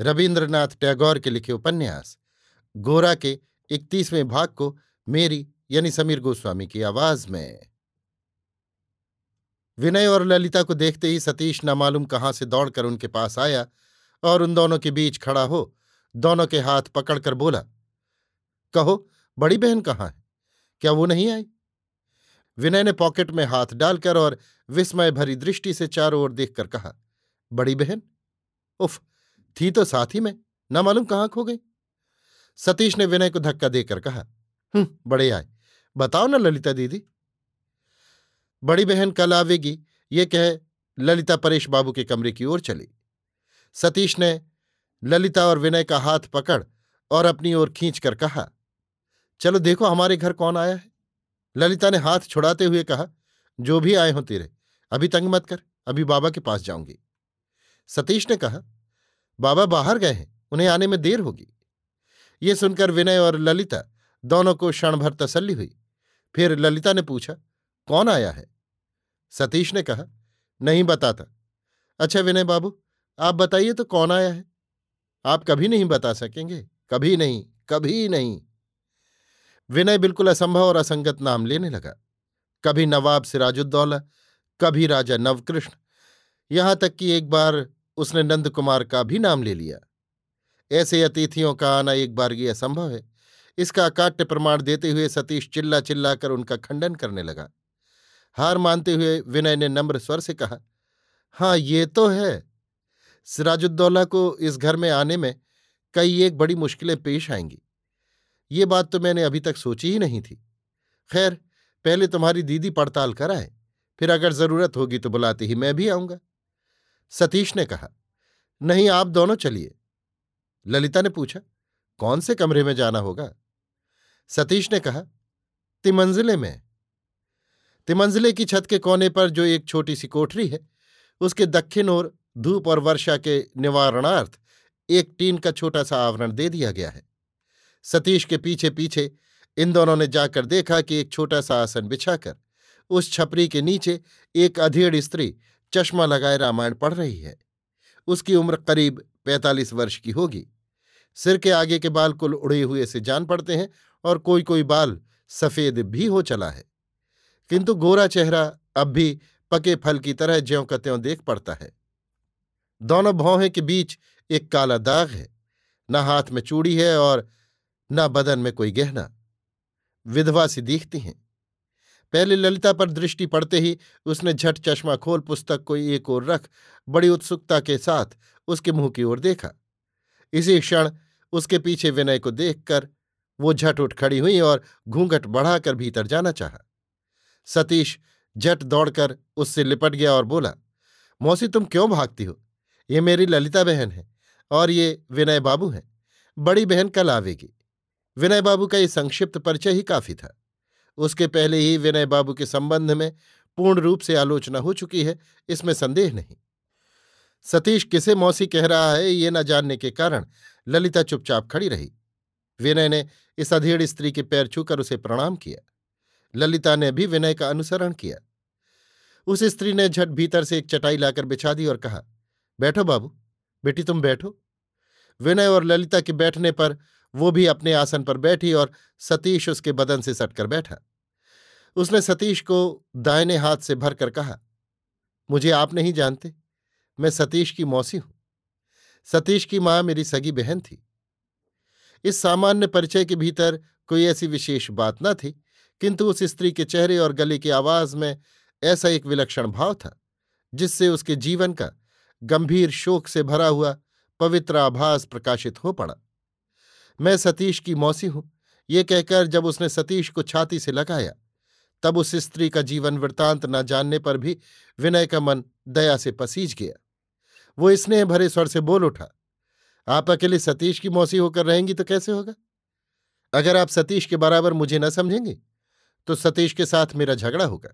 रविन्द्रनाथ टैगोर के लिखे उपन्यास। गोरा के इकतीसवें भाग को मेरी, यानी समीर गोस्वामी की आवाज़ में। विनय और ललिता को देखते ही सतीश न मालूम कहाँ से दौड़कर उनके पास आया और उन दोनों के बीच खड़ा हो, दोनों के हाथ पकड़कर बोला, कहो, बड़ी बहन कहाँ है? क्या वो नहीं आई? विनय ने पॉकेट में हाथ डालकर और विस्मय भरी दृष्टि से चारों ओर देखकर कहा, बड़ी बहन? उफ थी तो साथ ही में, न मालूम कहाँ खो गई। सतीश ने विनय को धक्का देकर कहा हम्म बड़े आए, बताओ ना ललिता दीदी। बड़ी बहन कल आवेगी, ये कह, ललिता परेश बाबू के कमरे की ओर चली। सतीश ने ललिता और विनय का हाथ पकड़ और अपनी ओर खींचकर कहा, चलो देखो हमारे घर कौन आया है? ललिता ने हाथ छुड़ाते हुए कहा, जो भी आए हो तेरे, अभी तंग मत कर, अभी बाबा के पास जाऊँगी। सतीश ने कहा बाबा बाहर गए हैं, उन्हें आने में देर होगी। ये सुनकर विनय और ललिता दोनों को क्षण भर तसल्ली हुई। फिर ललिता ने पूछा, कौन आया है? सतीश ने कहा, नहीं बताता। अच्छा विनय बाबू, आप बताइए तो कौन आया है? आप कभी नहीं बता सकेंगे, कभी नहीं कभी नहीं। विनय बिल्कुल असंभव और असंगत नाम लेने लगा। कभी नवाब सिराजुद्दौला, कभी राजा नवकृष्ण। यहाँ तक कि एक बार उसने नंद कुमार का भी नाम ले लिया। ऐसे अतिथियों का आना एक बार ये असंभव है। इसका अकाट्य प्रमाण देते हुए सतीश चिल्ला चिल्ला कर उनका खंडन करने लगा। हार मानते हुए विनय ने नम्र स्वर से कहा हाँ ये तो है। सिराजुद्दौला को इस घर में आने में कई एक बड़ी मुश्किलें पेश आएँगी। ये बात तो मैंने अभी तक सोची ही नहीं थी। खैर, पहले तुम्हारी दीदी पड़ताल कराए फिर अगर ज़रूरत होगी तो बुलाते ही मैं भी आऊँगा। सतीश ने कहा, नहीं, आप दोनों चलिए। ललिता ने पूछा, कौन से कमरे में जाना होगा? सतीश ने कहा, तिमंजिले में। तिमंजिले की छत के कोने पर जो एक छोटी सी कोठरी है, उसके दक्षिण ओर धूप और वर्षा के निवारणार्थ एक टीन का छोटा सा आवरण दे दिया गया है। सतीश के पीछे पीछे इन दोनों ने जाकर देखा कि एक छोटा सा आसन बिछाकर उस छपरी के नीचे एक अधेड़ स्त्री चश्मा लगाए रामायण पढ़ रही है। उसकी उम्र करीब पैंतालीस वर्ष की होगी। सिर के आगे के बाल कुल उड़े हुए से जान पड़ते हैं और कोई कोई बाल सफ़ेद भी हो चला है। किंतु गोरा चेहरा अब भी पके फल की तरह ज्यों का त्यों देख पड़ता है। दोनों भौहें के बीच एक काला दाग है। न हाथ में चूड़ी है और न बदन में कोई गहना। विधवा सी दिखती हैं। पहले ललिता पर दृष्टि पड़ते ही उसने झट चश्मा खोल पुस्तक को एक ओर रख, बड़ी उत्सुकता के साथ उसके मुँह की ओर देखा। इसी क्षण उसके पीछे विनय को देखकर वो झट उठ खड़ी हुई और घूंघट बढ़ाकर भीतर जाना चाहा। सतीश झट दौड़कर उससे लिपट गया और बोला, मौसी, तुम क्यों भागती हो? ये मेरी ललिता बहन है और ये विनय बाबू हैं। बड़ी बहन कल आवेगी। विनय बाबू का ये संक्षिप्त परिचय ही काफ़ी था। उसके पहले ही विनय बाबू के संबंध में पूर्ण रूप से आलोचना हो चुकी है, इसमें संदेह नहीं। सतीश किसे मौसी कह रहा है, ये न जानने के कारण ललिता चुपचाप खड़ी रही। विनय ने इस अधेड़ स्त्री के पैर छूकर उसे प्रणाम किया। ललिता ने भी विनय का अनुसरण किया। उस स्त्री ने झट भीतर से एक चटाई लाकर बिछा दी और कहा, बैठो बाबू, बेटी तुम बैठो। विनय और ललिता के बैठने पर वो भी अपने आसन पर बैठी और सतीश उसके बदन से सटकर बैठा। उसने सतीश को दाहिने हाथ से भरकर कहा, मुझे आप नहीं जानते, मैं सतीश की मौसी हूँ। सतीश की माँ मेरी सगी बहन थी। इस सामान्य परिचय के भीतर कोई ऐसी विशेष बात न थी, किंतु उस स्त्री के चेहरे और गले की आवाज़ में ऐसा एक विलक्षण भाव था, जिससे उसके जीवन का गंभीर शोक से भरा हुआ पवित्र आभास प्रकाशित हो पड़ा। मैं सतीश की मौसी हूँ। ये कहकर जब उसने सतीश को छाती से लगाया, तब उस स्त्री का जीवन वृतांत न जानने पर भी विनय का मन दया से पसीज गया। वो स्नेह भरे स्वर से बोल उठा, आप अकेले सतीश की मौसी होकर रहेंगी तो कैसे होगा? अगर आप सतीश के बराबर मुझे न समझेंगे तो सतीश के साथ मेरा झगड़ा होगा।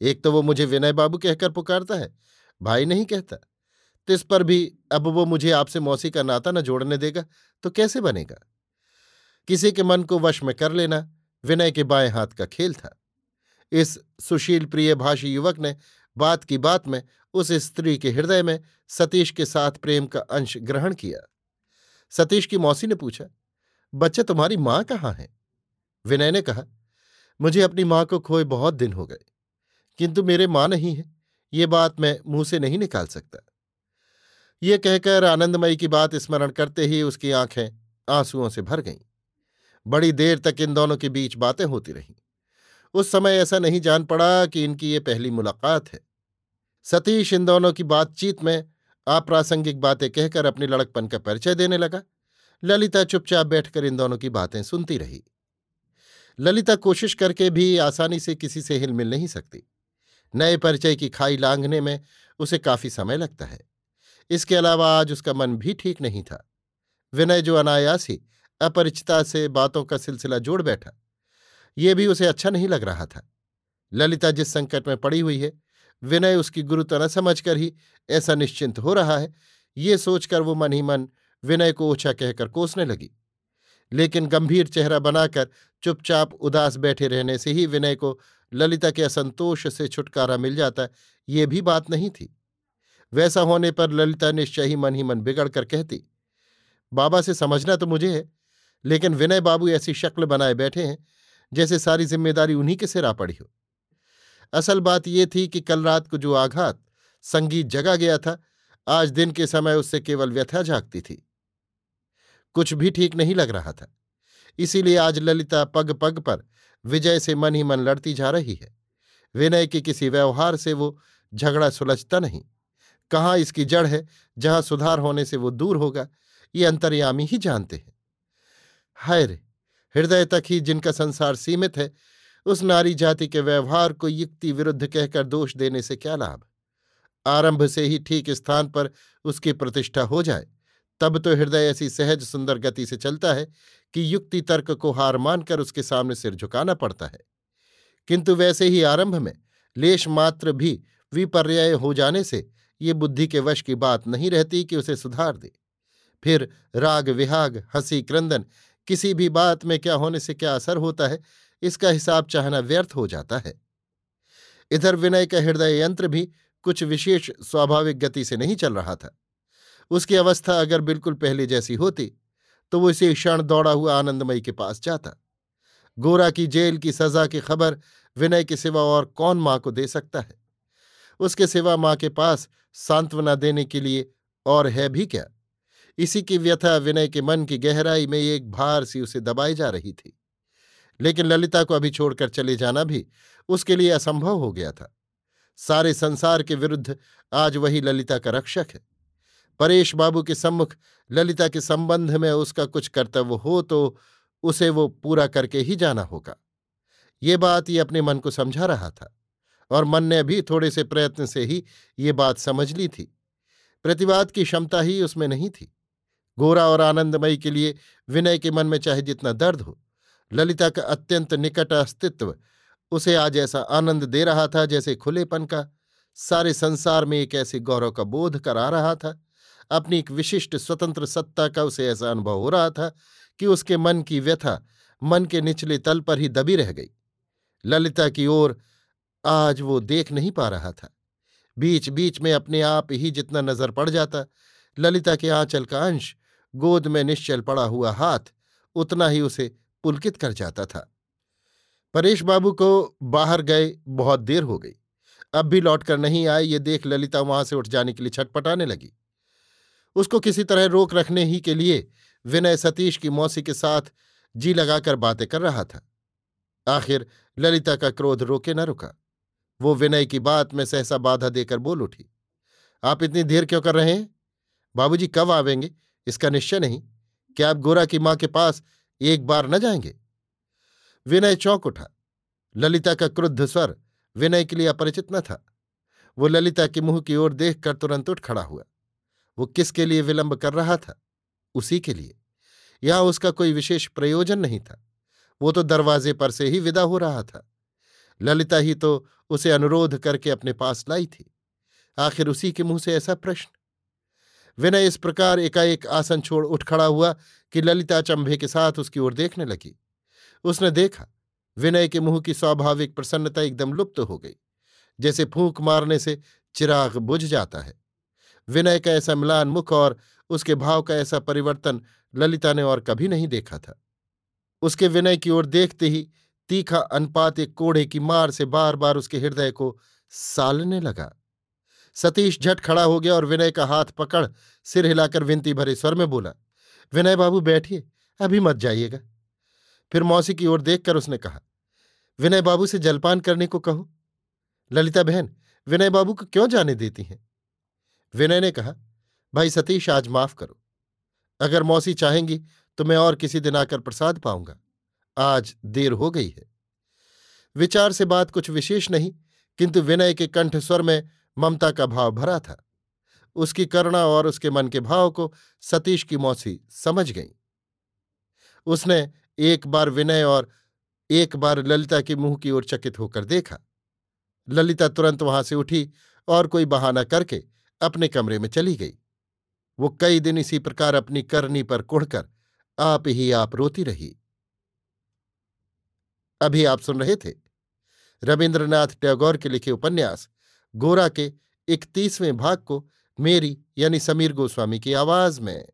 एक तो वो मुझे विनय बाबू कहकर पुकारता है, भाई नहीं कहता। तो इस पर भी अब वो मुझे आपसे मौसी का नाता न जोड़ने देगा तो कैसे बनेगा? किसी के मन को वश में कर लेना, विनय के बाएँ हाथ का खेल था। इस सुशील प्रिय भाषी युवक ने बात की बात में उस स्त्री के हृदय में सतीश के साथ प्रेम का अंश ग्रहण किया। सतीश की मौसी ने पूछा, बच्चा तुम्हारी माँ कहाँ है? विनय ने कहा, मुझे अपनी माँ को खोए बहुत दिन हो गए, किंतु मेरे माँ नहीं है, ये बात मैं मुँह से नहीं निकाल सकता। ये कहकर आनंदमयी की बात स्मरण करते ही उसकी आँखें आंसुओं से भर गईं। बड़ी देर तक इन दोनों के बीच बातें होती रहीं। उस समय ऐसा नहीं जान पड़ा कि इनकी ये पहली मुलाकात है। सतीश इन दोनों की बातचीत में अप्रासंगिक बातें कहकर अपने लड़कपन का परिचय देने लगा। ललिता चुपचाप बैठकर इन दोनों की बातें सुनती रही। ललिता कोशिश करके भी आसानी से किसी से हिलमिल नहीं सकती। नए परिचय की खाई लांघने में उसे काफ़ी समय लगता है। इसके अलावा आज उसका मन भी ठीक नहीं था। विनय जो अनायास ही अपरिचिता से बातों का सिलसिला जोड़ बैठा। ये भी उसे अच्छा नहीं लग रहा था। ललिता जिस संकट में पड़ी हुई है, विनय उसकी गुरुता न समझकर ही ऐसा निश्चिंत हो रहा है, ये सोचकर वो मन ही मन विनय को ओछा कहकर कोसने लगी। लेकिन गंभीर चेहरा बनाकर चुपचाप उदास बैठे रहने से ही विनय को ललिता के असंतोष से छुटकारा मिल जाता, ये भी बात नहीं थी। वैसा होने पर ललिता निश्चय ही मन ही मन बिगड़ कर कहती, बाबा से समझना तो मुझे है, लेकिन विनय बाबू ऐसी शक्ल बनाए बैठे हैं, जैसे सारी ज़िम्मेदारी उन्हीं के सिर पड़ी हो। असल बात यह थी कि कल रात को जो आघात, संगीत जगा गया था, आज दिन के समय उससे केवल व्यथा जागती थी। कुछ भी ठीक नहीं लग रहा था, इसीलिए आज ललिता पग पग पर विजय से मन ही मन लड़ती जा रही है। विनय के किसी व्यवहार से वो झगड़ा सुलझता नहीं। कहाँ इसकी जड़ है, जहाँ सुधार होने से वो दूर होगा, ये अंतर्यामी ही जानते हैं। हाय रे, हृदय तक ही जिनका संसार सीमित है, उस नारी जाति के व्यवहार को युक्ति विरुद्ध कहकर दोष देने से क्या लाभ? आरंभ से ही ठीक स्थान पर उसकी प्रतिष्ठा हो जाए, तब तो हृदय ऐसी सहज सुंदर गति से चलता है कि युक्ति तर्क को हार मानकर उसके सामने सिर झुकाना पड़ता है। किंतु वैसे ही आरंभ में, लेश मात्र भी विपर्य हो जाने से ये बुद्धि के वश की बात नहीं रहती कि उसे सुधार दे। फिर राग, विहाग, हँसी, क्रंदन, किसी भी बात में क्या होने से क्या असर होता है, इसका हिसाब चाहना व्यर्थ हो जाता है। इधर विनय का हृदय यंत्र भी कुछ विशेष स्वाभाविक गति से नहीं चल रहा था। उसकी अवस्था अगर बिल्कुल पहले जैसी होती तो वो इसी क्षण दौड़ा हुआ आनंदमयी के पास जाता। गोरा की जेल की सजा की खबर विनय के सिवा और कौन माँ को दे सकता है? उसके सिवा माँ के पास सांत्वना देने के लिए और है भी क्या? इसी की व्यथा विनय के मन की गहराई में एक भार सी उसे दबाई जा रही थी। लेकिन ललिता को अभी छोड़कर चले जाना भी उसके लिए असंभव हो गया था। सारे संसार के विरुद्ध आज वही ललिता का रक्षक है। परेश बाबू के सम्मुख ललिता के संबंध में उसका कुछ कर्तव्य हो तो उसे वो पूरा करके ही जाना होगा। ये बात ये अपने मन को समझा रहा था। और मन ने भी थोड़े से प्रयत्न से ही ये बात समझ ली थी। प्रतिवाद की क्षमता ही उसमें नहीं थी। गोरा और आनंदमयी के लिए विनय के मन में चाहे जितना दर्द हो, ललिता का अत्यंत निकट अस्तित्व उसे आज ऐसा आनंद दे रहा था जैसे खुलेपन का। सारे संसार में एक ऐसे गौरव का बोध करा रहा था। अपनी एक विशिष्ट स्वतंत्र सत्ता का उसे ऐसा अनुभव हो रहा था कि उसके मन की व्यथा मन के निचले तल पर ही दबी रह गई। ललिता की ओर आज वो देख नहीं पा रहा था। बीच बीच में अपने आप ही जितना नज़र पड़ जाता, ललिता के आंचल का अंश गोद में निश्चल पड़ा हुआ हाथ उतना ही उसे पुलकित कर जाता था। परेश बाबू को बाहर गए बहुत देर हो गई। अब भी लौटकर नहीं आए, ये देख ललिता वहाँ से उठ जाने के लिए छटपटाने लगी। उसको किसी तरह रोक रखने ही के लिए विनय सतीश की मौसी के साथ जी लगाकर बातें कर रहा था। आखिर ललिता का क्रोध रोके न रुका। वो विनय की बात में सहसा बाधा देकर बोल उठी, आप इतनी देर क्यों कर रहे हैं? बाबूजी कब आवेंगे? इसका निश्चय नहीं। क्या आप गोरा की माँ के पास एक बार न जाएँगे? विनय चौंक उठा। ललिता का क्रुद्ध स्वर विनय के लिए अपरिचित न था। वो ललिता के मुँह की ओर देखकर तुरंत उठ खड़ा हुआ। वो किसके लिए विलंब कर रहा था? उसी के लिए। यहाँ उसका कोई विशेष प्रयोजन नहीं था। वो तो दरवाजे पर से ही विदा हो रहा था। ललिता ही तो उसे अनुरोध करके अपने पास लाई थी। आखिर उसी के मुँह से ऐसा प्रश्न। विनय इस प्रकार एकाएक आसन छोड़ उठ खड़ा हुआ कि ललिता चंभे के साथ उसकी ओर देखने लगी। उसने देखा, विनय के मुँह की स्वाभाविक प्रसन्नता एकदम लुप्त हो गई, जैसे फूंक मारने से चिराग बुझ जाता है। विनय का ऐसा मिलान मुख और उसके भाव का ऐसा परिवर्तन ललिता ने और कभी नहीं देखा था। उसके विनय की ओर देखते ही तीखा अनपात एक कोड़े की मार से बार बार उसके हृदय को सालने लगा। सतीश झट खड़ा हो गया और विनय का हाथ पकड़ सिर हिलाकर विनती भरे स्वर में बोला, विनय बाबू, बैठिए, अभी मत जाइएगा। फिर मौसी की ओर देखकर उसने कहा, विनय बाबू से जलपान करने को कहो। ललिता बहन, विनय बाबू को क्यों जाने देती हैं? विनय ने कहा, भाई सतीश, आज माफ़ करो। अगर मौसी चाहेंगी तो मैं और किसी दिन आकर प्रसाद पाऊँगा। आज देर हो गई है। विचार से बात कुछ विशेष नहीं, किंतु विनय के कंठ स्वर में ममता का भाव भरा था। उसकी करुणा और उसके मन के भाव को सतीश की मौसी समझ गई। उसने एक बार विनय और एक बार ललिता के मुँह की ओर चकित होकर देखा। ललिता तुरंत वहाँ से उठी और कोई बहाना करके अपने कमरे में चली गई। वो कई दिन इसी प्रकार अपनी करनी पर कुढ़कर आप ही आप रोती रही। अभी आप सुन रहे थे रविन्द्रनाथ टैगोर के लिखे उपन्यास, गोरा के इकतीसवें भाग को मेरी यानी समीर गोस्वामी की आवाज़ में।